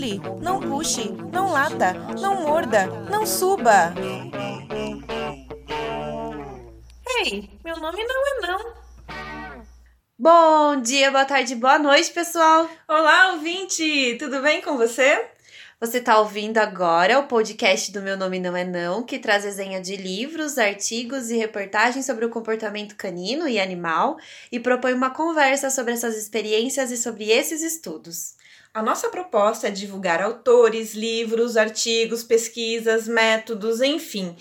pule, não puxe, não lata, não morda, não suba. Ei, meu nome não é não. Bom dia, boa tarde, boa noite, pessoal. Olá, ouvinte, tudo bem com você? Você está ouvindo agora o podcast do Meu Nome Não É Não, que traz resenha de livros, artigos e reportagens sobre o comportamento canino e animal e propõe uma conversa sobre essas experiências e sobre esses estudos. A nossa proposta é divulgar autores, livros, artigos, pesquisas, métodos, enfim,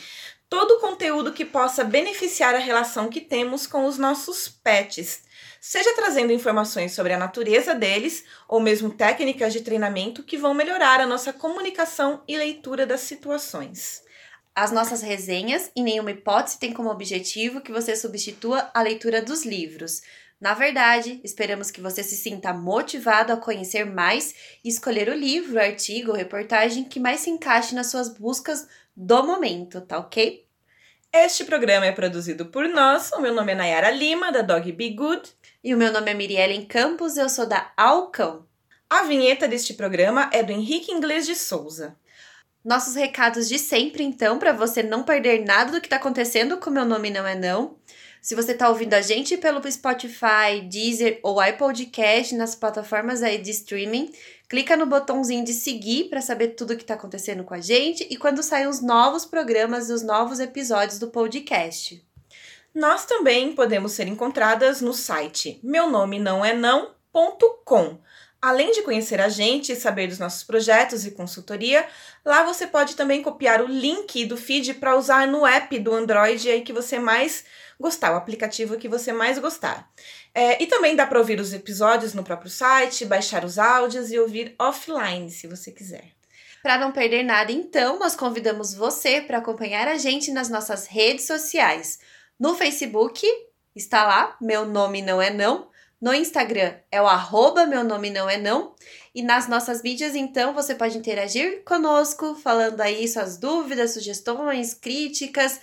todo o conteúdo que possa beneficiar a relação que temos com os nossos pets seja trazendo informações sobre a natureza deles ou mesmo técnicas de treinamento que vão melhorar a nossa comunicação e leitura das situações. As nossas resenhas, em nenhuma hipótese, têm como objetivo que você substitua a leitura dos livros. Na verdade, esperamos que você se sinta motivado a conhecer mais e escolher o livro, artigo ou reportagem que mais se encaixe nas suas buscas do momento, tá ok? Este programa é produzido por nós. O meu nome é Nayara Lima, da Dog Be Good. E o meu nome é Miriellen Campos, eu sou da Alcão. A vinheta deste programa é do Henrique Inglês de Souza. Nossos recados de sempre, então, para você não perder nada do que está acontecendo com Meu Nome Não É Não. Se você está ouvindo a gente pelo Spotify, Deezer ou iPodcast nas plataformas aí de streaming, clica no botãozinho de seguir para saber tudo o que está acontecendo com a gente e quando saem os novos programas e os novos episódios do podcast. Nós também podemos ser encontradas no site meu nome não é não.com. Além de conhecer a gente e saber dos nossos projetos e consultoria, lá você pode também copiar o link do feed para usar no app do Android aí que você mais gostar, o aplicativo que você mais gostar. É, e também dá para ouvir os episódios no próprio site, baixar os áudios e ouvir offline, se você quiser. Para não perder nada, então, nós convidamos você para acompanhar a gente nas nossas redes sociais. No Facebook, está lá, meu nome não é não. No Instagram é o arroba meu nome não é não. E nas nossas mídias, então, você pode interagir conosco, falando aí suas dúvidas, sugestões, críticas.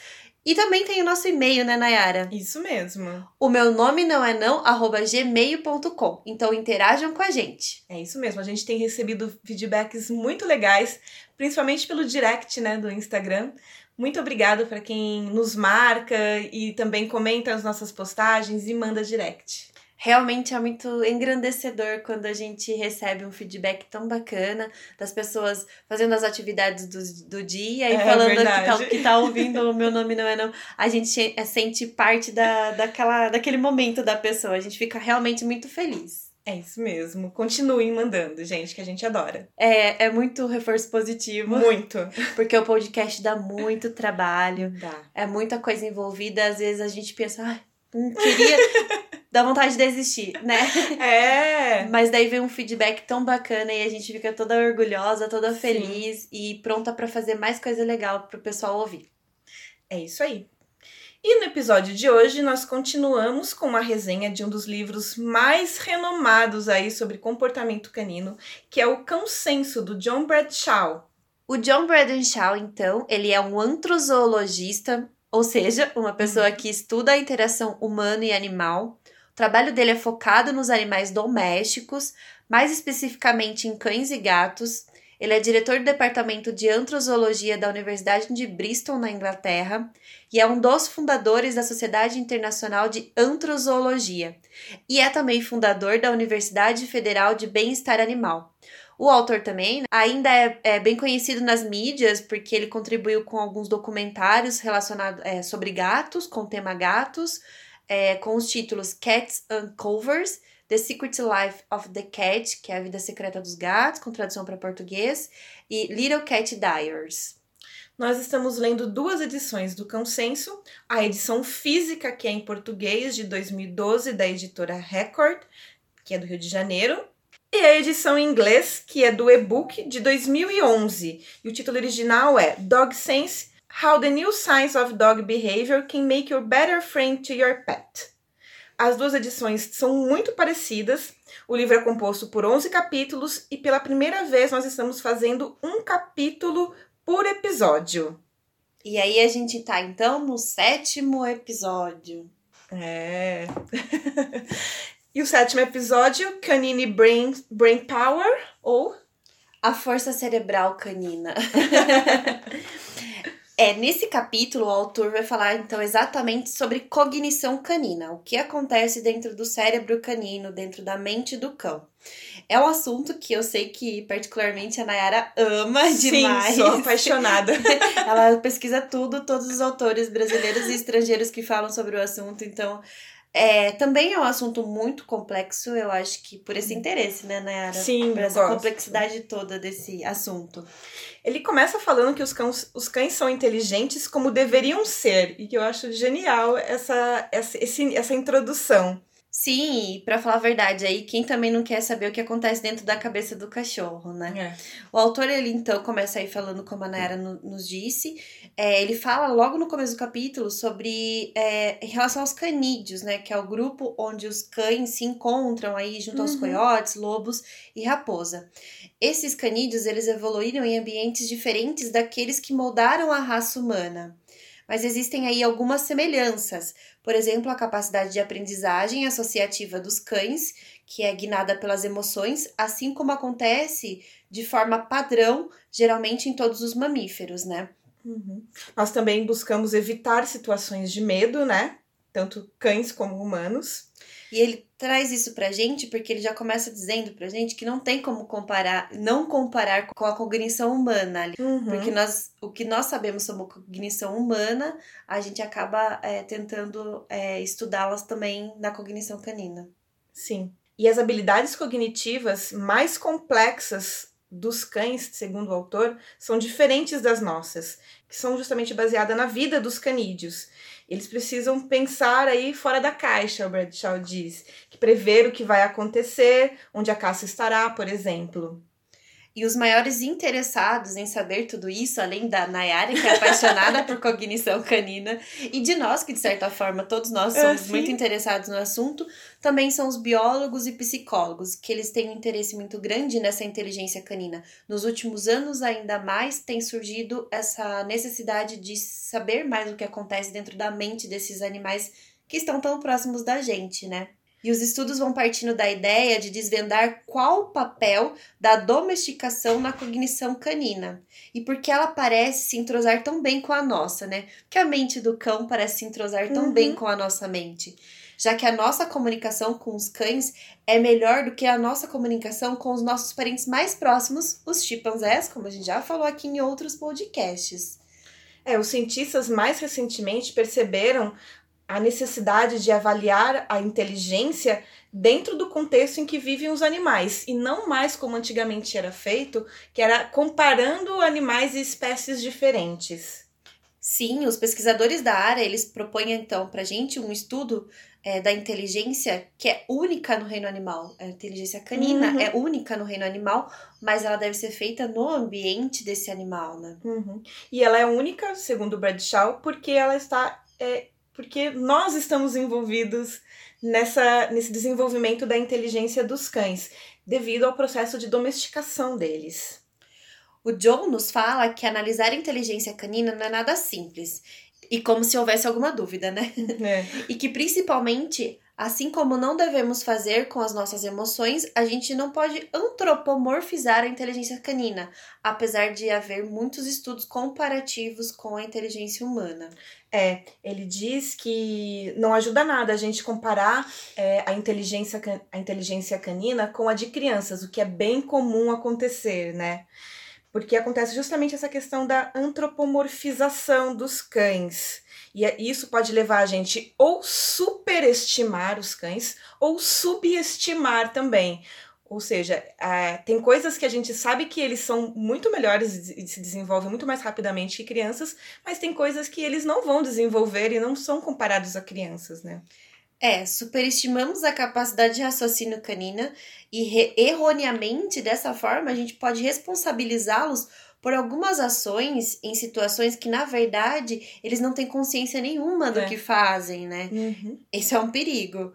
E também tem o nosso e-mail, né, Nayara? Isso mesmo. O meu nome não é não, arroba gmail.com. Então interajam com a gente. É isso mesmo. A gente tem recebido feedbacks muito legais, principalmente pelo direct, né, do Instagram. Muito obrigada para quem nos marca e também comenta as nossas postagens e manda direct. Realmente é muito engrandecedor quando a gente recebe um feedback tão bacana das pessoas fazendo as atividades do, do dia e é, falando que tá, que tá ouvindo o meu nome não é não. A gente é, sente parte da, daquela, daquele momento da pessoa. A gente fica realmente muito feliz. É isso mesmo. Continuem mandando, gente, que a gente adora. É, é muito reforço positivo. Muito. Porque o podcast dá muito trabalho. Dá. É muita coisa envolvida. Às vezes a gente pensa, ah, não queria. Dá vontade de desistir, né? É. Mas daí vem um feedback tão bacana e a gente fica toda orgulhosa, toda feliz Sim. e pronta para fazer mais coisa legal pro pessoal ouvir. É isso aí. E no episódio de hoje nós continuamos com uma resenha de um dos livros mais renomados aí sobre comportamento canino, que é o Cão Senso do John Bradshaw. O John Bradshaw, então, ele é um antrozoologista, ou seja, uma pessoa que estuda a interação humano e animal. Trabalho dele é focado nos animais domésticos, mais especificamente em cães e gatos. Ele é diretor do Departamento de Antrozoologia da Universidade de Bristol, na Inglaterra, e é um dos fundadores da Sociedade Internacional de Antrozoologia, e é também fundador da Universidade Federal de Bem-Estar Animal. O autor também ainda é, é, bem conhecido nas mídias porque ele contribuiu com alguns documentários relacionados é, sobre gatos, com o tema gatos, é, com os títulos Cats Uncovers The Secret Life of the Cat, que é a vida secreta dos gatos, com tradução para português, e Little Cat Diaries. Nós estamos lendo duas edições do Cão Senso, a edição física, que é em português, de 2012, da editora Record, que é do Rio de Janeiro, e a edição em inglês, que é do e-book de 2011. E o título original é Dog Sense How the New Science of Dog Behavior Can Make You Better Friend to Your Pet. As duas edições são muito parecidas. O livro é composto por 11 capítulos e pela primeira vez nós estamos fazendo um capítulo por episódio. E aí a gente tá então no sétimo episódio. É. e o sétimo episódio, Canine Brain, Brain Power ou A força cerebral canina. É, nesse capítulo, o autor vai falar então exatamente sobre cognição canina, o que acontece dentro do cérebro canino, dentro da mente do cão. É um assunto que eu sei que particularmente a Nayara ama Sim, demais. sou apaixonada. Ela pesquisa tudo, todos os autores brasileiros e estrangeiros que falam sobre o assunto, então é, também é um assunto muito complexo, eu acho que por esse interesse, né, Nayara? Sim, por essa gosto. complexidade toda desse assunto. Ele começa falando que os cães, os cães são inteligentes como deveriam ser, e que eu acho genial essa, essa, esse, essa introdução. Sim, e pra falar a verdade aí, quem também não quer saber o que acontece dentro da cabeça do cachorro, né? É. O autor, ele então começa aí falando, como a Nayara no- nos disse, é, ele fala logo no começo do capítulo sobre é, em relação aos canídeos, né? Que é o grupo onde os cães se encontram aí junto aos Uhum. coiotes, lobos e raposa. Esses canídeos, eles evoluíram em ambientes diferentes daqueles que moldaram a raça humana. Mas existem aí algumas semelhanças. Por exemplo, a capacidade de aprendizagem associativa dos cães, que é guiada pelas emoções, assim como acontece de forma padrão, geralmente em todos os mamíferos, né? Uhum. Nós também buscamos evitar situações de medo, né? Tanto cães como humanos. E ele traz isso pra gente porque ele já começa dizendo pra gente que não tem como comparar, não comparar com a cognição humana ali. Uhum. Porque nós, o que nós sabemos sobre a cognição humana, a gente acaba é, tentando é, estudá-las também na cognição canina. Sim. E as habilidades cognitivas mais complexas dos cães, segundo o autor, são diferentes das nossas, que são justamente baseadas na vida dos canídeos. Eles precisam pensar aí fora da caixa, o Bradshaw diz, que prever o que vai acontecer, onde a caça estará, por exemplo. E os maiores interessados em saber tudo isso, além da Nayara, que é apaixonada por cognição canina, e de nós, que de certa forma todos nós É, somos muito interessados no assunto, também são os biólogos e psicólogos, que eles têm um interesse muito grande nessa inteligência canina. Nos últimos anos, ainda mais, tem surgido essa necessidade de saber mais o que acontece dentro da mente desses animais que estão tão próximos da gente, né? E os estudos vão partindo da ideia de desvendar qual o papel da domesticação na cognição canina e por que ela parece se entrosar tão bem com a nossa, né? Porque a mente do cão parece se entrosar tão Uhum. bem com a nossa mente, já que a nossa comunicação com os cães é melhor do que a nossa comunicação com os nossos parentes mais próximos, os chimpanzés, como a gente já falou aqui em outros podcasts. É, os cientistas mais recentemente perceberam a necessidade de avaliar a inteligência dentro do contexto em que vivem os animais e não mais como antigamente era feito, que era comparando animais e espécies diferentes. Sim, os pesquisadores da área, eles propõem então pra gente um estudo é, da inteligência que é única no reino animal. A inteligência canina Uhum. é única no reino animal, mas ela deve ser feita no ambiente desse animal, né? Uhum. E ela é única, segundo Bradshaw, porque ela está é, porque nós estamos envolvidos nessa, nesse desenvolvimento da inteligência dos cães, devido ao processo de domesticação deles. O John nos fala que analisar a inteligência canina não é nada simples. E como se houvesse alguma dúvida, né? É. E que principalmente, assim como não devemos fazer com as nossas emoções, a gente não pode antropomorfizar a inteligência canina, apesar de haver muitos estudos comparativos com a inteligência humana. É, ele diz que não ajuda nada a gente comparar é, a, inteligência, a inteligência canina com a de crianças, o que é bem comum acontecer, né? Porque acontece justamente essa questão da antropomorfização dos cães. E é- isso pode levar a gente ou superestimar os cães ou subestimar também. Ou seja, é, tem coisas que a gente sabe que eles são muito melhores e se desenvolvem muito mais rapidamente que crianças, mas tem coisas que eles não vão desenvolver e não são comparados a crianças, né? É, superestimamos a capacidade de raciocínio canina e erroneamente dessa forma a gente pode responsabilizá-los por algumas ações em situações que na verdade eles não têm consciência nenhuma do É. que fazem, né? Uhum. Esse é um perigo.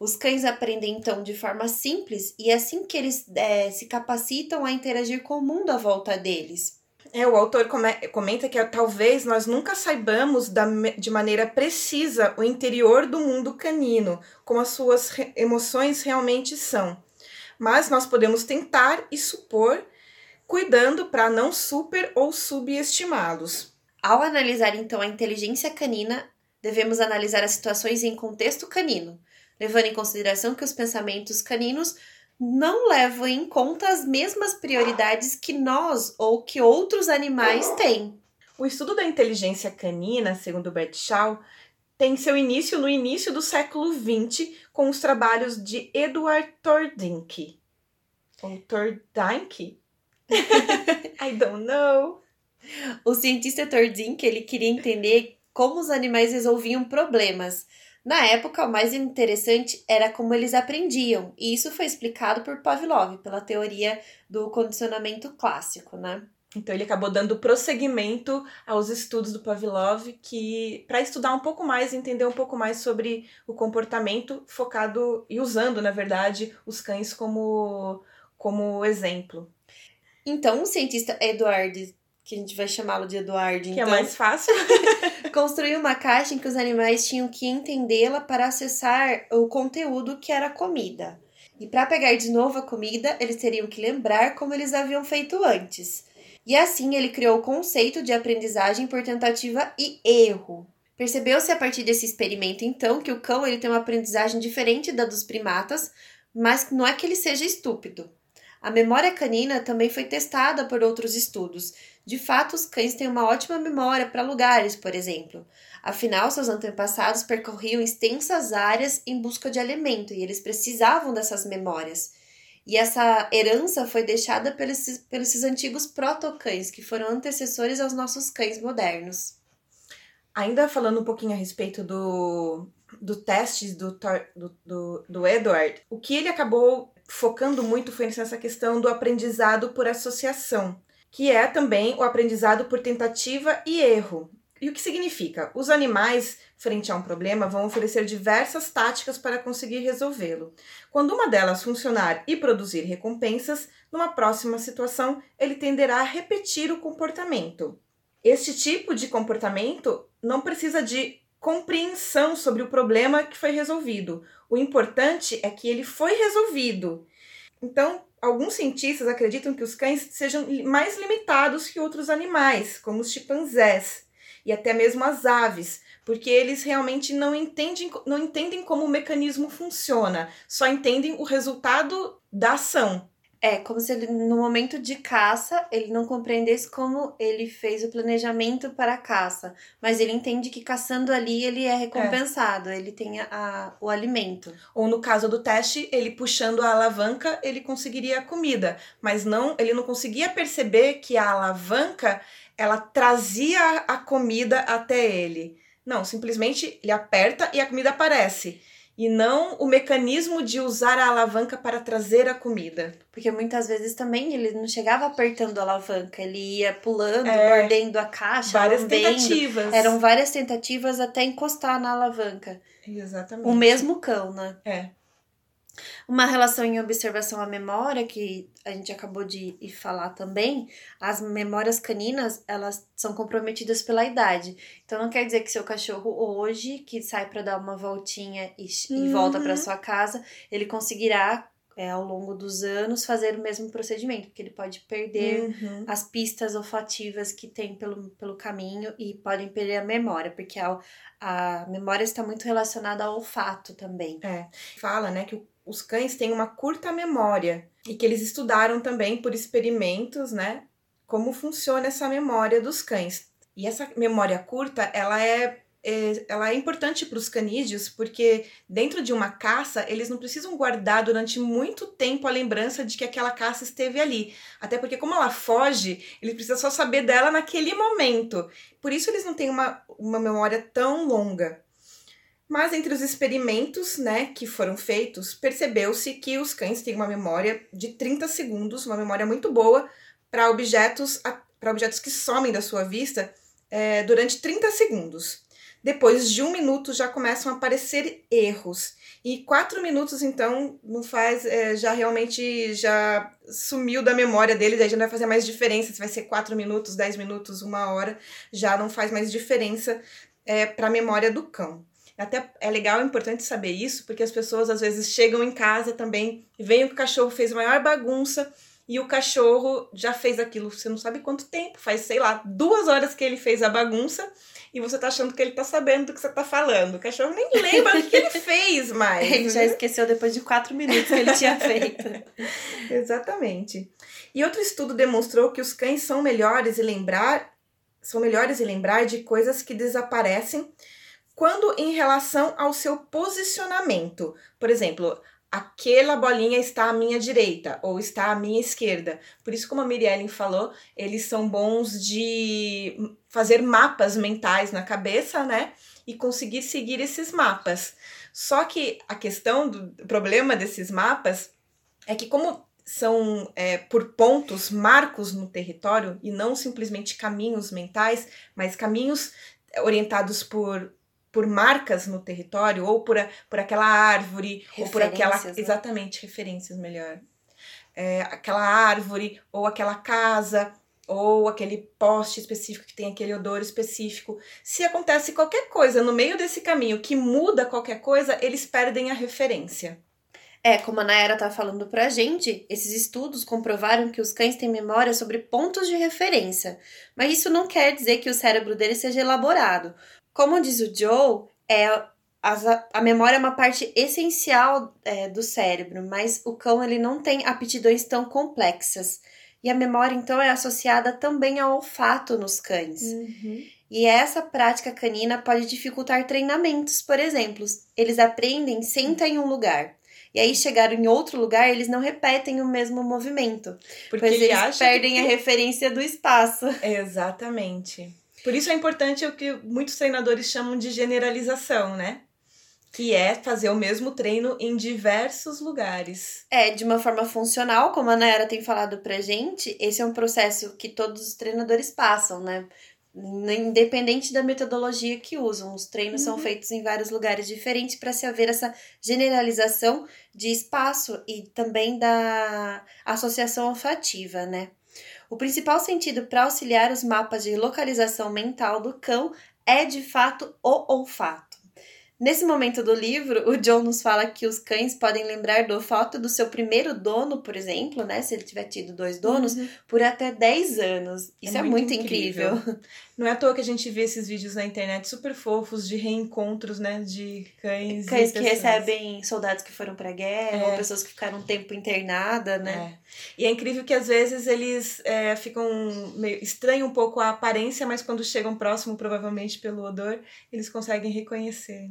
Os cães aprendem então de forma simples e é assim que eles é, se capacitam a interagir com o mundo à volta deles. É, o autor come- comenta que talvez nós nunca saibamos da de maneira precisa o interior do mundo canino, como as suas re- emoções realmente são. Mas nós podemos tentar e supor cuidando para não super ou subestimá-los. Ao analisar então a inteligência canina, devemos analisar as situações em contexto canino, levando em consideração que os pensamentos caninos não levam em conta as mesmas prioridades que nós ou que outros animais têm. O estudo da inteligência canina, segundo Bert Shaw, tem seu início no início do século XX com os trabalhos de Edward Tordink. Ou? I don't know. O cientista Tordink ele queria entender como os animais resolviam problemas. Na época, o mais interessante era como eles aprendiam, e isso foi explicado por Pavlov, pela teoria do condicionamento clássico, né? Então ele acabou dando prosseguimento aos estudos do Pavlov, que para estudar um pouco mais, entender um pouco mais sobre o comportamento, focado e usando, na verdade, os cães como como exemplo. Então, o cientista Edward, que a gente vai chamá-lo de Eduardo, que então, é mais fácil, construiu uma caixa em que os animais tinham que entendê-la para acessar o conteúdo que era comida. E para pegar de novo a comida, eles teriam que lembrar como eles haviam feito antes. E assim ele criou o conceito de aprendizagem por tentativa e erro. Percebeu-se a partir desse experimento, então, que o cão ele tem uma aprendizagem diferente da dos primatas, mas não é que ele seja estúpido. A memória canina também foi testada por outros estudos. De fato, os cães têm uma ótima memória para lugares, por exemplo. Afinal, seus antepassados percorriam extensas áreas em busca de alimento e eles precisavam dessas memórias. E essa herança foi deixada pelos, pelos esses antigos protocães, que foram antecessores aos nossos cães modernos. Ainda falando um pouquinho a respeito do, do teste do, do, do, Edward, o que ele acabou focando muito foi nessa questão do aprendizado por associação, que é também o aprendizado por tentativa e erro. E o que significa? Os animais, frente a um problema, vão oferecer diversas táticas para conseguir resolvê-lo. Quando uma delas funcionar e produzir recompensas, numa próxima situação ele tenderá a repetir o comportamento. Este tipo de comportamento não precisa de compreensão sobre o problema que foi resolvido. O importante é que ele foi resolvido. Então, alguns cientistas acreditam que os cães sejam mais limitados que outros animais, como os chimpanzés e até mesmo as aves, porque eles realmente não entendem, não entendem como o mecanismo funciona, só entendem o resultado da ação. É, como se ele, no momento de caça, ele não compreendesse como ele fez o planejamento para a caça. Mas ele entende que caçando ali ele é recompensado, é. ele tem a, a, o alimento. Ou no caso do teste, ele puxando a alavanca, ele conseguiria a comida. Mas não, ele não conseguia perceber que a alavanca ela trazia a comida até ele. Não, simplesmente ele aperta e a comida aparece e não o mecanismo de usar a alavanca para trazer a comida. Porque muitas vezes também ele não chegava apertando a alavanca, ele ia pulando, é, mordendo a caixa, várias lambendo. tentativas. Eram várias tentativas até encostar na alavanca. Exatamente. O mesmo cão, né? É. Uma relação em observação à memória, que a gente acabou de falar também, as memórias caninas, elas são comprometidas pela idade. Então não quer dizer que seu cachorro hoje, que sai para dar uma voltinha e, uhum. e volta para sua casa, ele conseguirá é, ao longo dos anos fazer o mesmo procedimento, porque ele pode perder uhum. as pistas olfativas que tem pelo, pelo caminho e podem perder a memória, porque a, a memória está muito relacionada ao olfato também. É, fala, né, que o os cães têm uma curta memória e que eles estudaram também por experimentos, né, como funciona essa memória dos cães. E essa memória curta, ela é, é ela é importante para os canídeos porque dentro de uma caça eles não precisam guardar durante muito tempo a lembrança de que aquela caça esteve ali. Até porque como ela foge, eles precisam só saber dela naquele momento. Por isso eles não têm uma, uma memória tão longa. Mas entre os experimentos né, que foram feitos, percebeu-se que os cães têm uma memória de 30 segundos, uma memória muito boa para objetos, objetos que somem da sua vista é, durante 30 segundos. Depois de um minuto já começam a aparecer erros. E quatro minutos, então, não faz. É, já realmente já sumiu da memória dele, daí já não vai fazer mais diferença. Se vai ser quatro minutos, dez minutos, uma hora, já não faz mais diferença é, para a memória do cão. Até é legal, é importante saber isso, porque as pessoas às vezes chegam em casa também, veem que o cachorro fez a maior bagunça e o cachorro já fez aquilo, você não sabe quanto tempo, faz, sei lá, duas horas que ele fez a bagunça e você tá achando que ele tá sabendo do que você tá falando. O cachorro nem lembra o que ele fez mais. Ele já esqueceu depois de quatro minutos que ele tinha feito. Exatamente. E outro estudo demonstrou que os cães são melhores em lembrar são melhores em lembrar de coisas que desaparecem quando em relação ao seu posicionamento. Por exemplo, aquela bolinha está à minha direita ou está à minha esquerda. Por isso, como a Mirielle falou, eles são bons de fazer mapas mentais na cabeça, né? E conseguir seguir esses mapas. Só que a questão do problema desses mapas é que, como são é, por pontos, marcos no território, e não simplesmente caminhos mentais, mas caminhos orientados por por marcas no território, ou por, a, por aquela árvore, ou por aquela. Né? Exatamente, referências melhor. É, aquela árvore, ou aquela casa, ou aquele poste específico que tem aquele odor específico. Se acontece qualquer coisa no meio desse caminho que muda qualquer coisa, eles perdem a referência. É, como a Nayara tá falando pra gente, esses estudos comprovaram que os cães têm memória sobre pontos de referência, mas isso não quer dizer que o cérebro deles seja elaborado. Como diz o Joe, é, a, a memória é uma parte essencial é, do cérebro, mas o cão ele não tem aptidões tão complexas. E a memória, então, é associada também ao olfato nos cães. Uhum. E essa prática canina pode dificultar treinamentos, por exemplo. Eles aprendem senta em um lugar. E aí chegaram em outro lugar, eles não repetem o mesmo movimento. Porque pois eles perdem que... a referência do espaço. Exatamente. Por isso é importante o que muitos treinadores chamam de generalização, né? Que é fazer o mesmo treino em diversos lugares. É, de uma forma funcional, como a Nayara tem falado pra gente, esse é um processo que todos os treinadores passam, né? Independente da metodologia que usam, os treinos uhum. são feitos em vários lugares diferentes para se haver essa generalização de espaço e também da associação olfativa, né? O principal sentido para auxiliar os mapas de localização mental do cão é de fato o olfato. Nesse momento do livro, o John nos fala que os cães podem lembrar do olfato do seu primeiro dono, por exemplo, né? Se ele tiver tido dois donos, uhum. por até 10 anos. Isso é, é muito, muito incrível. incrível. Não é à toa que a gente vê esses vídeos na internet super fofos de reencontros, né? De cães. Cães que recebem soldados que foram pra guerra, é. ou pessoas que ficaram um tempo internada, né? É. E é incrível que às vezes eles é, ficam meio. estranham um pouco a aparência, mas quando chegam próximo, provavelmente pelo odor, eles conseguem reconhecer.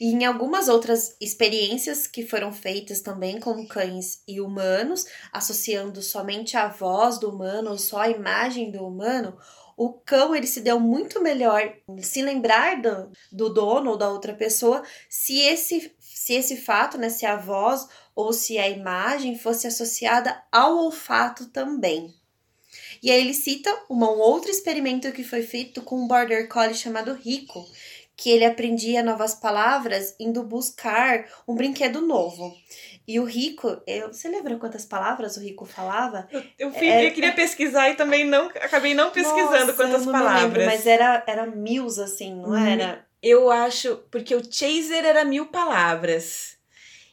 E em algumas outras experiências que foram feitas também com cães e humanos, associando somente a voz do humano ou só a imagem do humano, o cão ele se deu muito melhor se lembrar do, do dono ou da outra pessoa se esse, se esse fato, né, se a voz ou se a imagem fosse associada ao olfato também. E aí ele cita um outro experimento que foi feito com um border collie chamado Rico, que ele aprendia novas palavras indo buscar um brinquedo novo. E o Rico, eu, você lembra quantas palavras o Rico falava? Eu, eu, fui, é, eu queria pesquisar e também não acabei não pesquisando nossa, quantas não palavras. Lembro, mas era, era mil, assim, não hum, era? Eu acho, porque o Chaser era mil palavras.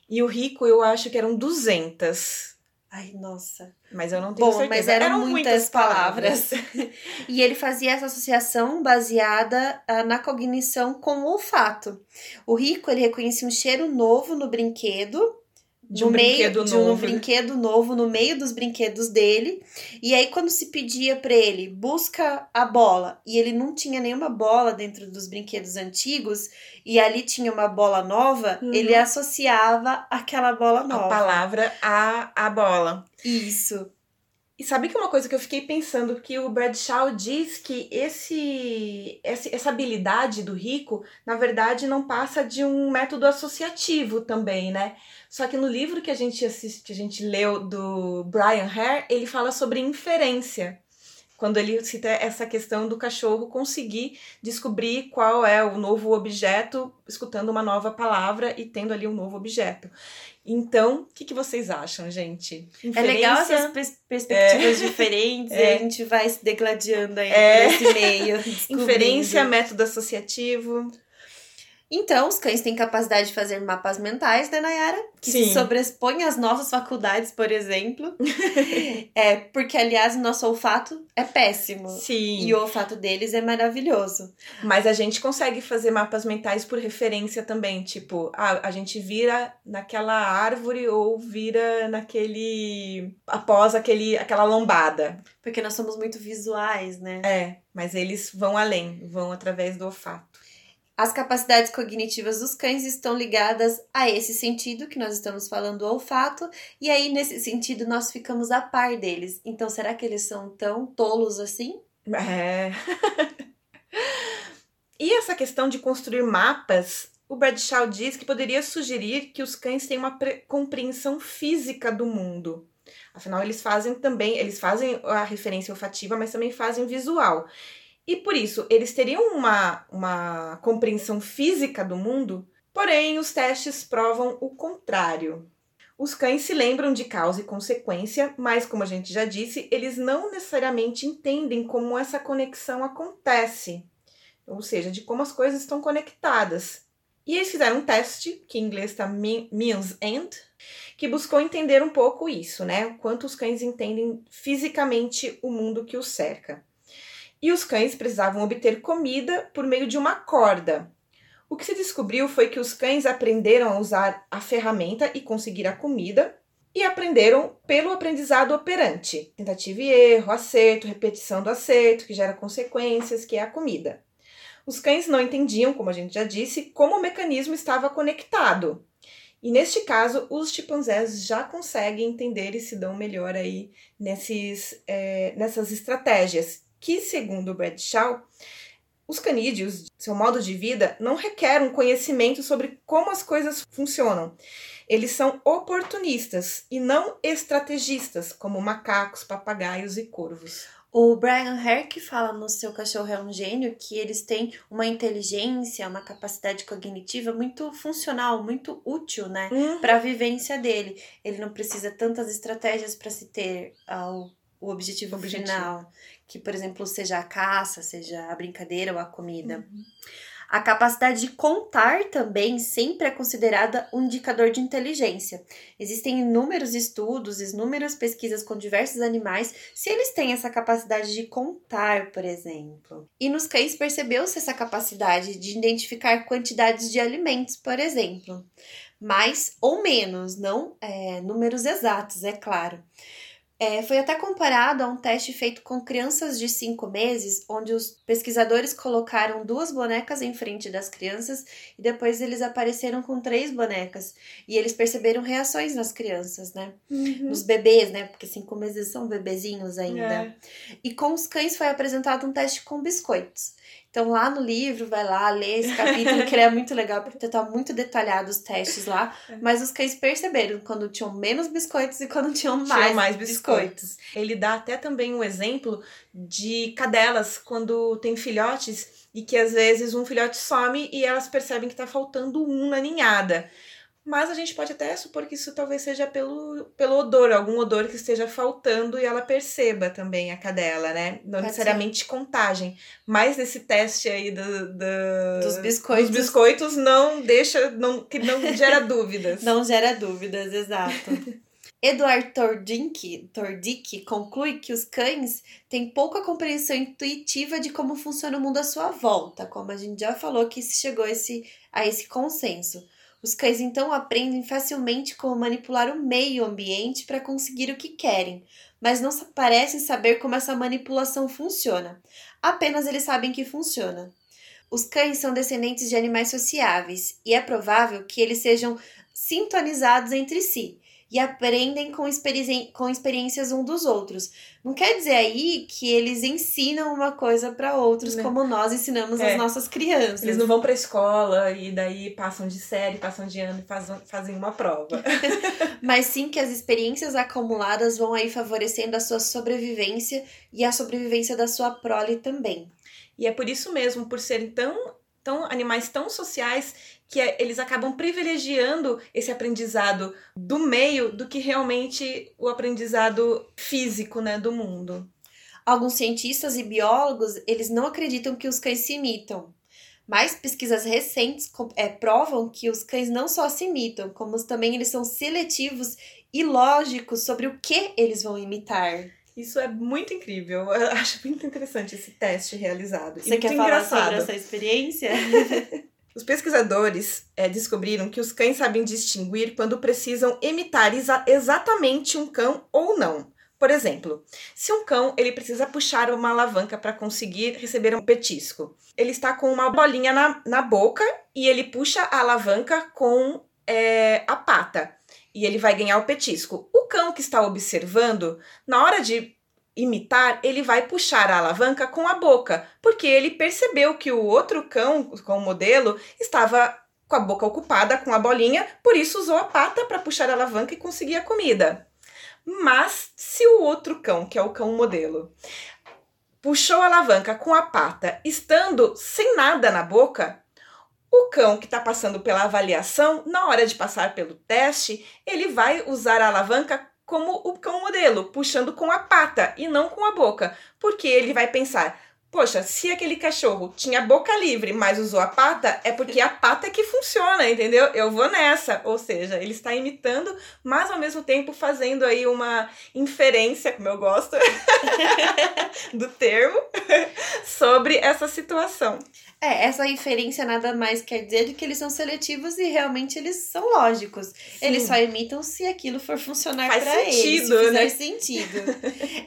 E o Rico eu acho que eram duzentas. Ai, nossa. Mas eu não tenho Bom, certeza. mas eram, eram muitas, muitas palavras. palavras. e ele fazia essa associação baseada uh, na cognição com o olfato. O rico, ele reconhecia um cheiro novo no brinquedo de um meio, brinquedo de um novo, né? brinquedo novo no meio dos brinquedos dele. E aí quando se pedia para ele busca a bola e ele não tinha nenhuma bola dentro dos brinquedos antigos e ali tinha uma bola nova, uhum. ele associava aquela bola nova. A palavra a a bola. Isso. E sabe que uma coisa que eu fiquei pensando que o Bradshaw diz que esse, essa habilidade do rico, na verdade, não passa de um método associativo também, né? Só que no livro que a gente assiste, que a gente leu do Brian Hare, ele fala sobre inferência. Quando ele cita essa questão do cachorro conseguir descobrir qual é o novo objeto, escutando uma nova palavra e tendo ali um novo objeto. Então, o que, que vocês acham, gente? Inferência... É legal essas pers perspectivas é. diferentes é. e a gente vai se degladiando aí é. nesse meio. Inferência, método associativo. Então, os cães têm capacidade de fazer mapas mentais, né, Nayara? Que Sim. se sobrepõem às nossas faculdades, por exemplo. é, porque, aliás, o nosso olfato é péssimo. Sim. E o olfato deles é maravilhoso. Mas a gente consegue fazer mapas mentais por referência também. Tipo, ah, a gente vira naquela árvore ou vira naquele. após aquele, aquela lombada. Porque nós somos muito visuais, né? É, mas eles vão além, vão através do olfato. As capacidades cognitivas dos cães estão ligadas a esse sentido que nós estamos falando, o olfato, e aí nesse sentido nós ficamos a par deles. Então, será que eles são tão tolos assim? É. e essa questão de construir mapas, o Bradshaw diz que poderia sugerir que os cães têm uma pre- compreensão física do mundo. Afinal, eles fazem também, eles fazem a referência olfativa, mas também fazem visual. E por isso, eles teriam uma, uma compreensão física do mundo, porém os testes provam o contrário. Os cães se lembram de causa e consequência, mas, como a gente já disse, eles não necessariamente entendem como essa conexão acontece, ou seja, de como as coisas estão conectadas. E eles fizeram um teste, que em inglês está means and, que buscou entender um pouco isso, né? Quanto os cães entendem fisicamente o mundo que os cerca. E os cães precisavam obter comida por meio de uma corda. O que se descobriu foi que os cães aprenderam a usar a ferramenta e conseguir a comida, e aprenderam pelo aprendizado operante. Tentativa e erro, acerto, repetição do acerto, que gera consequências, que é a comida. Os cães não entendiam, como a gente já disse, como o mecanismo estava conectado. E neste caso, os chimpanzés já conseguem entender e se dão melhor aí nesses, é, nessas estratégias, que, segundo Bradshaw, os canídeos, seu modo de vida, não requer um conhecimento sobre como as coisas funcionam. Eles são oportunistas e não estrategistas, como macacos, papagaios e corvos. O Brian Herc fala no seu Cachorro é um Gênio que eles têm uma inteligência, uma capacidade cognitiva muito funcional, muito útil, né? Hum, Para a vivência dele. Ele não precisa tantas estratégias para se ter ah, o, o objetivo, Objetivo. final, que, por exemplo, seja a caça, seja a brincadeira ou a comida. Uhum. A capacidade de contar também sempre é considerada um indicador de inteligência. Existem inúmeros estudos, inúmeras pesquisas com diversos animais, se eles têm essa capacidade de contar, por exemplo. E nos cães percebeu-se essa capacidade de identificar quantidades de alimentos, por exemplo. Mais ou menos, não é, números exatos, é claro. É, foi até comparado a um teste feito com crianças de 5 meses, onde os pesquisadores colocaram duas bonecas em frente das crianças e depois eles apareceram com três bonecas. E eles perceberam reações nas crianças, né? Uhum. Nos bebês, né? Porque cinco meses são bebezinhos ainda. É. E com os cães foi apresentado um teste com biscoitos. Então lá no livro, vai lá ler esse capítulo, que ele é muito legal, porque tá muito detalhado os testes lá. É. Mas os cães perceberam quando tinham menos biscoitos e quando tinham Tinham mais, mais biscoitos. Ele dá até também um exemplo de cadelas quando tem filhotes e que às vezes um filhote some e elas percebem que tá faltando um na ninhada. Mas a gente pode até supor que isso talvez seja pelo, pelo odor, algum odor que esteja faltando e ela perceba também a cadela, né? Não Pode necessariamente contagem. Mas nesse teste aí do, do- Dos biscoitos. dos biscoitos não deixa, não, que não gera dúvidas. Não gera dúvidas, exato. Eduard Tordink, Tordick conclui que os cães têm pouca compreensão intuitiva de como funciona o mundo à sua volta, como a gente já falou que se chegou a esse, a esse consenso. Os cães então aprendem facilmente como manipular o meio ambiente para conseguir o que querem, mas não parecem saber como essa manipulação funciona. Apenas eles sabem que funciona. Os cães são descendentes de animais sociáveis e é provável que eles sejam sintonizados entre si e aprendem com, experi com experiências um dos outros. Não quer dizer aí que eles ensinam uma coisa para outros, Né. como nós ensinamos É. as nossas crianças. Eles não vão pra escola e daí passam de série, passam de ano e fazem, fazem uma prova. Mas sim que as experiências acumuladas vão aí favorecendo a sua sobrevivência e a sobrevivência da sua prole também. E é por isso mesmo, por serem tão, tão animais tão sociais, que é- eles acabam privilegiando esse aprendizado do meio do que realmente o aprendizado físico, né, do mundo. Alguns cientistas e biólogos, eles não acreditam que os cães se imitam. Mas pesquisas recentes é, provam que os cães não só se imitam, como também eles são seletivos e lógicos sobre o que eles vão imitar. Isso é muito incrível. Eu acho muito interessante esse teste realizado. Você quer falar sobre essa experiência? Os pesquisadores é, descobriram que os cães sabem distinguir quando precisam imitar exa exatamente um cão ou não. Por exemplo, se um cão ele precisa puxar uma alavanca para conseguir receber um petisco, ele está com uma bolinha na, na boca e ele puxa a alavanca com é, a pata e ele vai ganhar o petisco. O cão que está observando, na hora de imitar, ele vai puxar a alavanca com a boca, porque ele percebeu que o outro cão, com o modelo, estava com a boca ocupada com a bolinha, por isso usou a pata para puxar a alavanca e conseguir a comida. Mas se o outro cão, que é o cão modelo, puxou a alavanca com a pata, estando sem nada na boca, o cão que está passando pela avaliação, na hora de passar pelo teste, ele vai usar a alavanca como o cão modelo, puxando com a pata e não com a boca, porque ele vai pensar: Poxa, se aquele cachorro tinha boca livre, mas usou a pata, é porque a pata é que funciona, entendeu? Eu vou nessa. Ou seja, ele está imitando, mas ao mesmo tempo fazendo aí uma inferência, como eu gosto do termo, sobre essa situação. É, essa inferência nada mais quer dizer do que eles são seletivos e realmente eles são lógicos. Sim. Eles só imitam se aquilo for funcionar para eles, fizer né? sentido.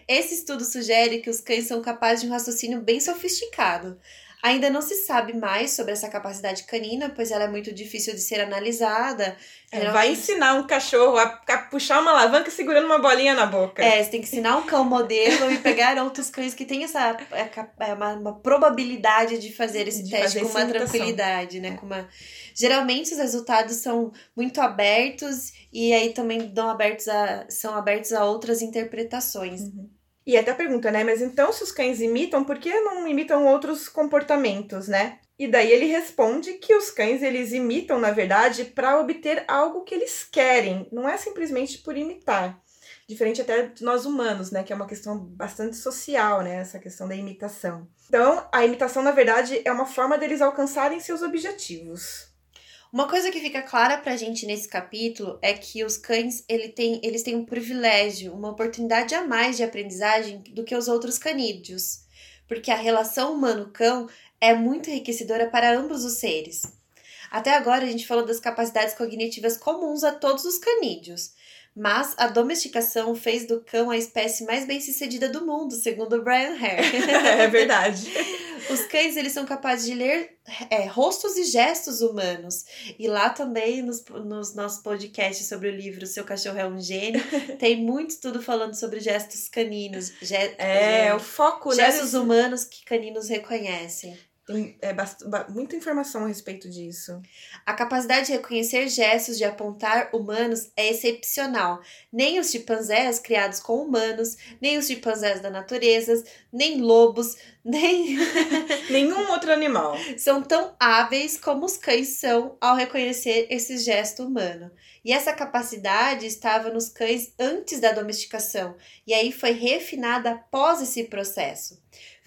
Esse estudo sugere que os cães são capazes de um raciocínio bem sofisticado. Ainda não se sabe mais sobre essa capacidade canina, pois ela é muito difícil de ser analisada. É, vai ensinar um cachorro a, a, puxar uma alavanca segurando uma bolinha na boca. É, você tem que ensinar um cão modelo e pegar outros cães que têm essa é, é uma, uma probabilidade de fazer esse de teste fazer com uma tranquilidade, né? Com uma... Geralmente os resultados são muito abertos e aí também dão abertos a, são abertos a outras interpretações. Uhum. E até pergunta, né? Mas então, se os cães imitam, por que não imitam outros comportamentos, né? E daí ele responde que os cães eles imitam, na verdade, para obter algo que eles querem, não é simplesmente por imitar. Diferente até de nós humanos, né? Que é uma questão bastante social, né? Essa questão da imitação. Então, a imitação, na verdade, é uma forma deles alcançarem seus objetivos. Uma coisa que fica clara pra gente nesse capítulo é que os cães ele tem, eles têm um privilégio, uma oportunidade a mais de aprendizagem do que os outros canídeos, porque a relação humano-cão é muito enriquecedora para ambos os seres. Até agora a gente falou das capacidades cognitivas comuns a todos os canídeos, mas a domesticação fez do cão a espécie mais bem-sucedida do mundo, segundo Brian Hare. é verdade. Os cães, eles são capazes de ler é, rostos e gestos humanos. E lá também, nos, nos nossos podcasts sobre o livro Seu Cachorro é um Gênio, tem muito estudo falando sobre gestos caninos. Ge é, é, o foco, gestos né? Gestos humanos que caninos reconhecem. Tem é, muita informação a respeito disso. A capacidade de reconhecer gestos de apontar humanos é excepcional. Nem os chimpanzés criados com humanos, nem os chimpanzés da natureza, nem lobos, nem. Nenhum outro animal. São tão hábeis como os cães são ao reconhecer esse gesto humano. E essa capacidade estava nos cães antes da domesticação, e aí foi refinada após esse processo.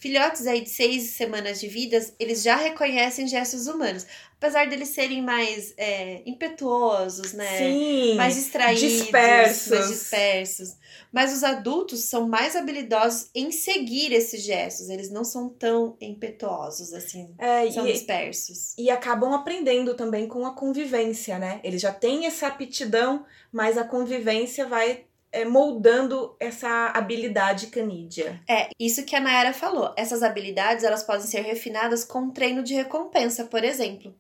Filhotes aí de seis semanas de vida, eles já reconhecem gestos humanos. Apesar deles serem mais é, impetuosos, né? Sim, mais distraídos, dispersos. mais dispersos. Mas os adultos são mais habilidosos em seguir esses gestos. Eles não são tão impetuosos, assim. É, são e, dispersos. E acabam aprendendo também com a convivência, né? Eles já têm essa aptidão, mas a convivência vai é, moldando essa habilidade canídea. É, isso que a Nayara falou. Essas habilidades elas podem ser refinadas com treino de recompensa, por exemplo.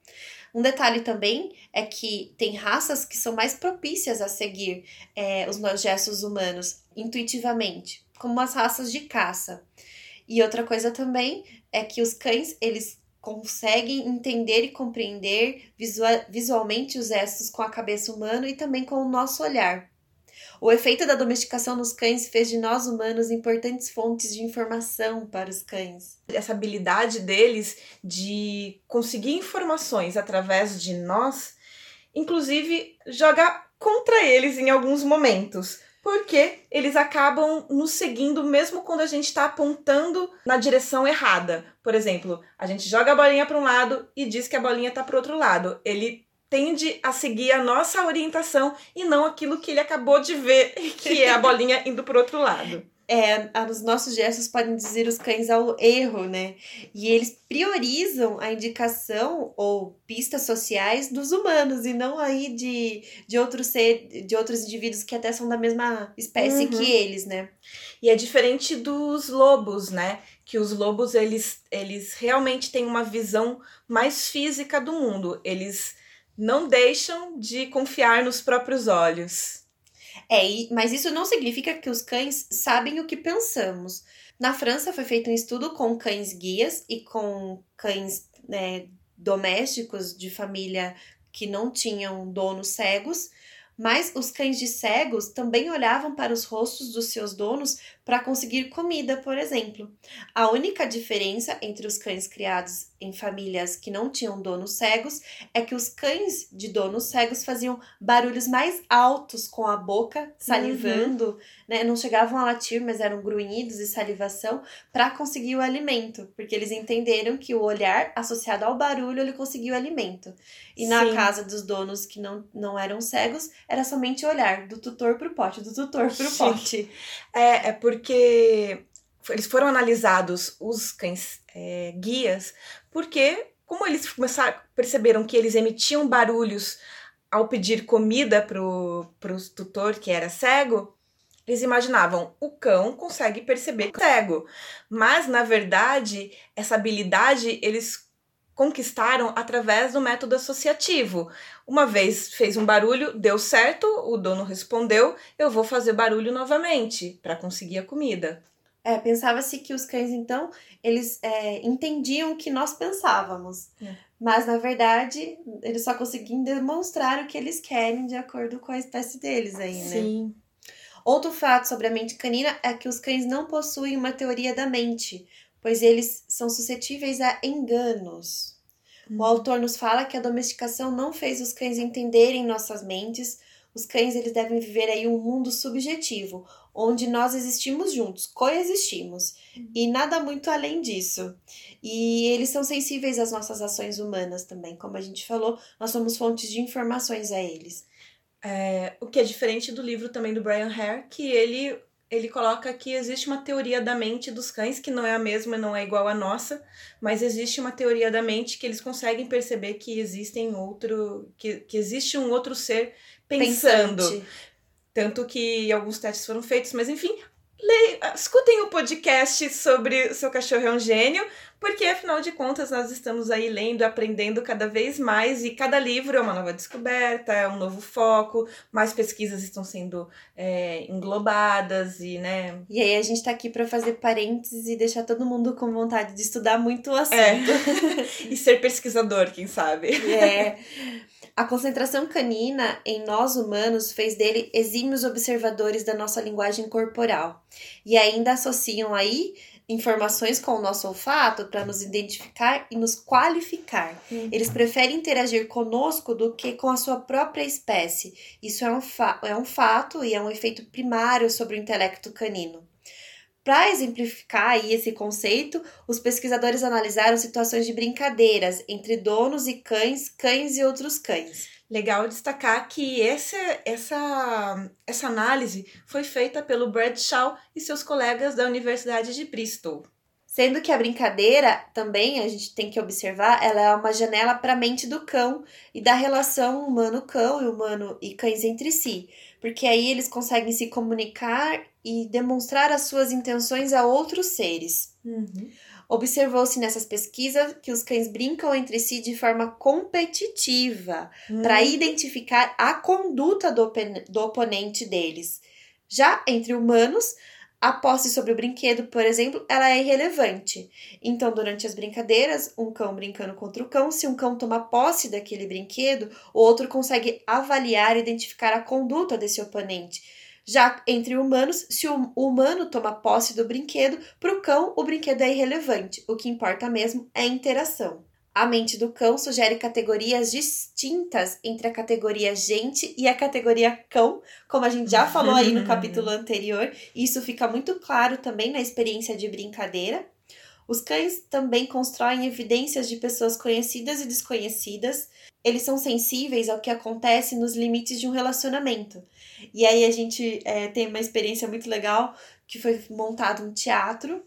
Um detalhe também é que tem raças que são mais propícias a seguir é, os gestos humanos intuitivamente, como as raças de caça. E outra coisa também é que os cães, eles conseguem entender e compreender visual, visualmente os gestos com a cabeça humana e também com o nosso olhar. O efeito da domesticação nos cães fez de nós humanos importantes fontes de informação para os cães. Essa habilidade deles de conseguir informações através de nós, inclusive, joga contra eles em alguns momentos. porque eles acabam nos seguindo mesmo quando a gente está apontando na direção errada. Por exemplo, a gente joga a bolinha para um lado e diz que a bolinha está para outro lado. Ele tende a seguir a nossa orientação e não aquilo que ele acabou de ver, que é a bolinha indo para outro lado é, os nossos gestos podem dizer os cães ao erro, né? E eles priorizam a indicação ou pistas sociais dos humanos e não aí de, de outros ser, de outros indivíduos que até são da mesma espécie uhum. que eles, né? E é diferente dos lobos, né? Que os lobos eles, eles realmente têm uma visão mais física do mundo. Eles não deixam de confiar nos próprios olhos. É, mas isso não significa que os cães sabem o que pensamos. Na França foi feito um estudo com cães guias e com cães né, domésticos de família que não tinham donos cegos, mas os cães de cegos também olhavam para os rostos dos seus donos para conseguir comida, por exemplo. A única diferença entre os cães criados em famílias que não tinham donos cegos é que os cães de donos cegos faziam barulhos mais altos com a boca, salivando, uhum. né? Não chegavam a latir, mas eram grunhidos e salivação para conseguir o alimento, porque eles entenderam que o olhar associado ao barulho ele conseguia o alimento. E Sim. na casa dos donos que não, não eram cegos, era somente olhar do tutor pro pote, do tutor pro Sim. pote. É, é porque eles foram analisados os cães é, guias, porque como eles começaram, perceberam que eles emitiam barulhos ao pedir comida pro, pro tutor que era cego, eles imaginavam o cão consegue perceber é cego, mas na verdade essa habilidade eles conquistaram através do método associativo. Uma vez fez um barulho, deu certo, o dono respondeu: Eu vou fazer barulho novamente para conseguir a comida. É, pensava-se que os cães, então, eles é, entendiam o que nós pensávamos. É. Mas, na verdade, eles só conseguiam demonstrar o que eles querem de acordo com a espécie deles aí, né? Sim. Outro fato sobre a mente canina é que os cães não possuem uma teoria da mente, pois eles são suscetíveis a enganos. O uhum. autor nos fala que a domesticação não fez os cães entenderem nossas mentes. Os cães eles devem viver aí um mundo subjetivo, onde nós existimos juntos, coexistimos, e nada muito além disso. E eles são sensíveis às nossas ações humanas também, como a gente falou, nós somos fontes de informações a eles. É, o que é diferente do livro também do Brian Hare, que ele ele coloca que existe uma teoria da mente dos cães, que não é a mesma, não é igual à nossa, mas existe uma teoria da mente que eles conseguem perceber que existem outro. que, que existe um outro ser pensando. Pensante. Tanto que alguns testes foram feitos, mas enfim, escutem o podcast sobre o seu cachorro é um gênio, porque afinal de contas nós estamos aí lendo, aprendendo cada vez mais e cada livro é uma nova descoberta, é um novo foco, mais pesquisas estão sendo é, englobadas e, né? E aí a gente está aqui para fazer parênteses e deixar todo mundo com vontade de estudar muito o assunto. É. e ser pesquisador, quem sabe? É. A concentração canina em nós humanos fez dele exímios observadores da nossa linguagem corporal e ainda associam aí informações com o nosso olfato para nos identificar e nos qualificar. Uhum. Eles preferem interagir conosco do que com a sua própria espécie. Isso é um, é um fato e é um efeito primário sobre o intelecto canino. Para exemplificar aí esse conceito, os pesquisadores analisaram situações de brincadeiras entre donos e cães, cães e outros cães. Legal destacar que esse, essa, essa análise foi feita pelo Bradshaw e seus colegas da Universidade de Bristol. Sendo que a brincadeira também, a gente tem que observar, ela é uma janela para a mente do cão e da relação humano-cão e humano e cães entre si porque aí eles conseguem se comunicar e demonstrar as suas intenções a outros seres. Uhum. Observou-se nessas pesquisas que os cães brincam entre si de forma competitiva uhum. para identificar a conduta do, do oponente deles. Já entre humanos, a posse sobre o brinquedo, por exemplo, ela é irrelevante. Então, durante as brincadeiras, um cão brincando contra o cão, se um cão toma posse daquele brinquedo, o outro consegue avaliar e identificar a conduta desse oponente. Já entre humanos, se o humano toma posse do brinquedo, para o cão o brinquedo é irrelevante. O que importa mesmo é a interação. A mente do cão sugere categorias distintas entre a categoria gente e a categoria cão, como a gente já falou aí no capítulo anterior. Isso fica muito claro também na experiência de brincadeira. Os cães também constroem evidências de pessoas conhecidas e desconhecidas. Eles são sensíveis ao que acontece nos limites de um relacionamento. E aí a gente é, tem uma experiência muito legal que foi montado um teatro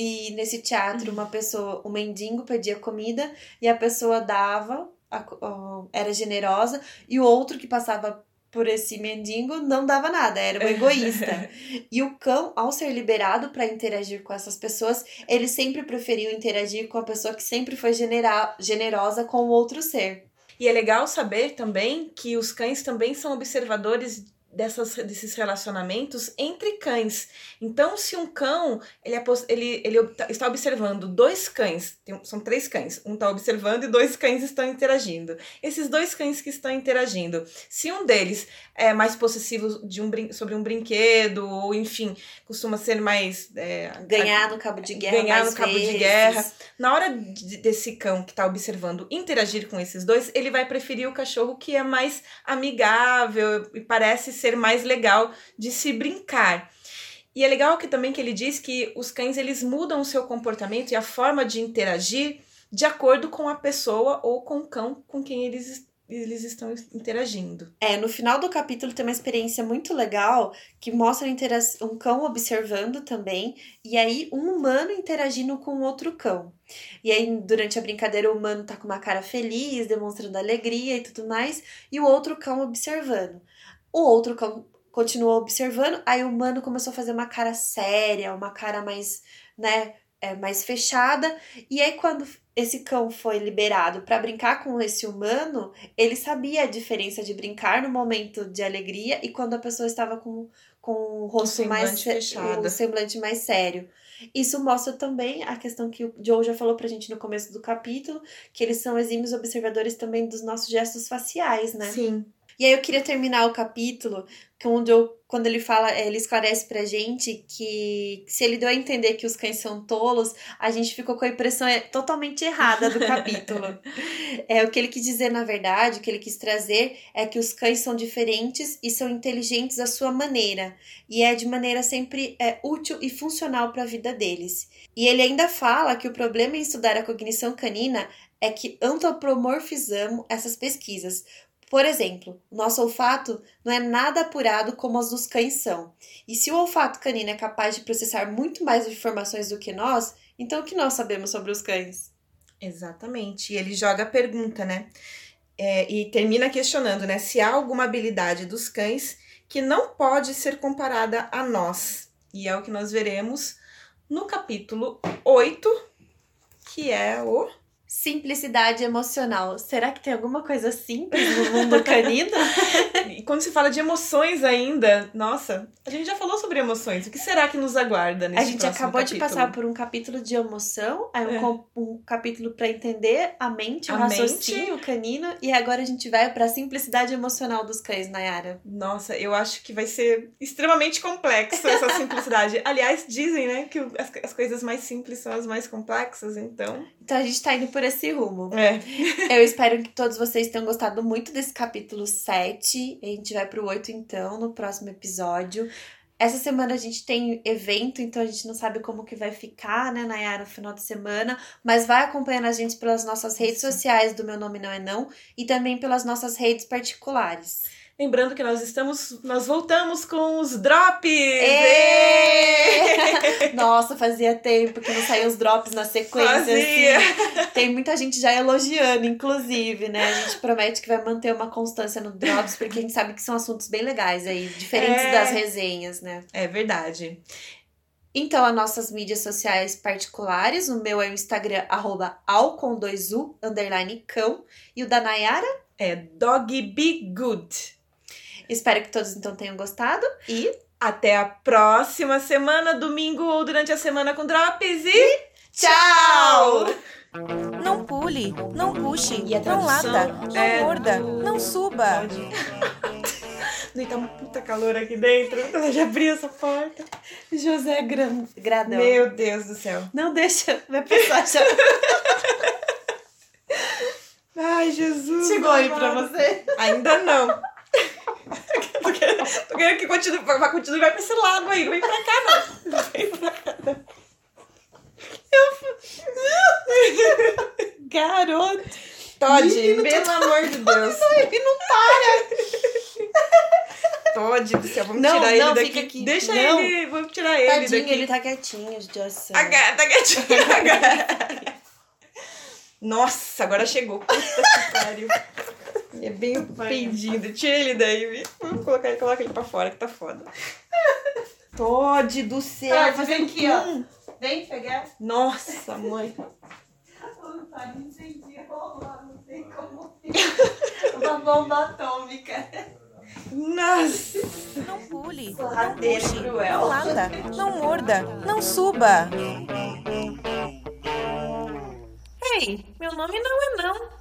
e nesse teatro, uma pessoa, o um mendigo pedia comida e a pessoa dava, a, a, era generosa, e o outro que passava por esse mendigo não dava nada, era um egoísta. e o cão, ao ser liberado para interagir com essas pessoas, ele sempre preferiu interagir com a pessoa que sempre foi genera generosa com o outro ser. E é legal saber também que os cães também são observadores dessas, desses relacionamentos entre cães. Então, se um cão ele, é, ele, ele está observando dois cães, tem, são três cães, um está observando e dois cães estão interagindo. Esses dois cães que estão interagindo, se um deles é mais possessivo de um sobre um brinquedo, ou enfim, costuma ser mais. É, ganhar no cabo de guerra. Ganhar no cabo vezes. de guerra. Na hora de, desse cão que está observando interagir com esses dois, ele vai preferir o cachorro que é mais amigável e parece ser mais legal de se brincar. E é legal que também que ele diz que os cães eles mudam o seu comportamento e a forma de interagir de acordo com a pessoa ou com o cão com quem eles eles estão interagindo. É, no final do capítulo tem uma experiência muito legal que mostra um cão observando também, e aí um humano interagindo com outro cão. E aí, durante a brincadeira, o humano tá com uma cara feliz, demonstrando alegria e tudo mais, e o outro cão observando. O outro cão continuou observando, aí o humano começou a fazer uma cara séria, uma cara mais, né, é, mais fechada. E aí, quando esse cão foi liberado para brincar com esse humano, ele sabia a diferença de brincar no momento de alegria e quando a pessoa estava com, com o rosto mais fechado. o semblante mais sério. Isso mostra também a questão que o Joe já falou pra gente no começo do capítulo, que eles são exímios observadores também dos nossos gestos faciais, né? Sim. E aí eu queria terminar o capítulo quando, eu, quando ele fala, ele esclarece pra gente que se ele deu a entender que os cães são tolos, a gente ficou com a impressão é, totalmente errada do capítulo. é o que ele quis dizer, na verdade, o que ele quis trazer é que os cães são diferentes e são inteligentes à sua maneira, e é de maneira sempre é, útil e funcional para a vida deles. E ele ainda fala que o problema em estudar a cognição canina é que antropomorfizamos essas pesquisas, por exemplo, nosso olfato não é nada apurado como as dos cães são. E se o olfato canino é capaz de processar muito mais informações do que nós, então o que nós sabemos sobre os cães? Exatamente. E ele joga a pergunta, né? É, e termina questionando, né? Se há alguma habilidade dos cães que não pode ser comparada a nós. E é o que nós veremos no capítulo 8, que é o Simplicidade emocional. Será que tem alguma coisa simples no mundo canino? e quando se fala de emoções ainda, nossa, a gente já falou sobre emoções. O que será que nos aguarda nesse A gente acabou capítulo? de passar por um capítulo de emoção, aí um, é. um capítulo para entender a mente, o a raciocínio mente. canino, e agora a gente vai para a simplicidade emocional dos cães, Nayara. Nossa, eu acho que vai ser extremamente complexo essa simplicidade. Aliás, dizem, né, que as, as coisas mais simples são as mais complexas, então. Então a gente tá indo por esse rumo. É. Eu espero que todos vocês tenham gostado muito desse capítulo 7. A gente vai pro 8 então, no próximo episódio. Essa semana a gente tem evento, então a gente não sabe como que vai ficar, né, Nayara, no final de semana. Mas vai acompanhando a gente pelas nossas redes sociais do Meu Nome Não É Não e também pelas nossas redes particulares. Lembrando que nós estamos, nós voltamos com os drops! Nossa, fazia tempo que não saíam os drops na sequência. Fazia. Assim. Tem muita gente já elogiando, inclusive, né? A gente promete que vai manter uma constância no drops, porque a gente sabe que são assuntos bem legais aí, diferentes é... das resenhas, né? É verdade. Então, as nossas mídias sociais particulares, o meu é o Instagram, arroba u underline cão, e o da Nayara? É dogbygood. Espero que todos então tenham gostado e até a próxima semana, domingo ou durante a semana com Drops e tchau! Não pule, não puxe, não lata, não é morda, do... não suba. Não tá um puta calor aqui dentro. Eu já abri essa porta. José Gran... Gradão. Meu Deus do céu. Não deixa, vai passar já. Ai, Jesus. Chegou aí pra você? Ainda não. Tô, querendo, que continue, vai, continue, vai pra esse lado aí, não vem pra cá não. Não vem pra cá não. Eu... Garoto. Todd, Menino, pelo amor de Deus. Ele não Todd do céu, vamos Não, tirar ele não, daqui. fica aqui. Deixa Não. ele, vamos tirar ele Tadinho, daqui. ele tá quietinho, José. A gata quietinha. a gata. Nossa, agora chegou. Puta que pariu. É bem pedido. Tira ele daí, viu? Vamos colocar ele, coloca ele pra fora que tá foda. Todd do céu. Todd, fazendo vem aqui, ó. pum. Vem pegar. Nossa, mãe. Uma bomba atômica. Nossa. Não pule, não Sorrateira puxe, cruel. não lata, não morda, não suba. Ei, meu nome não é não.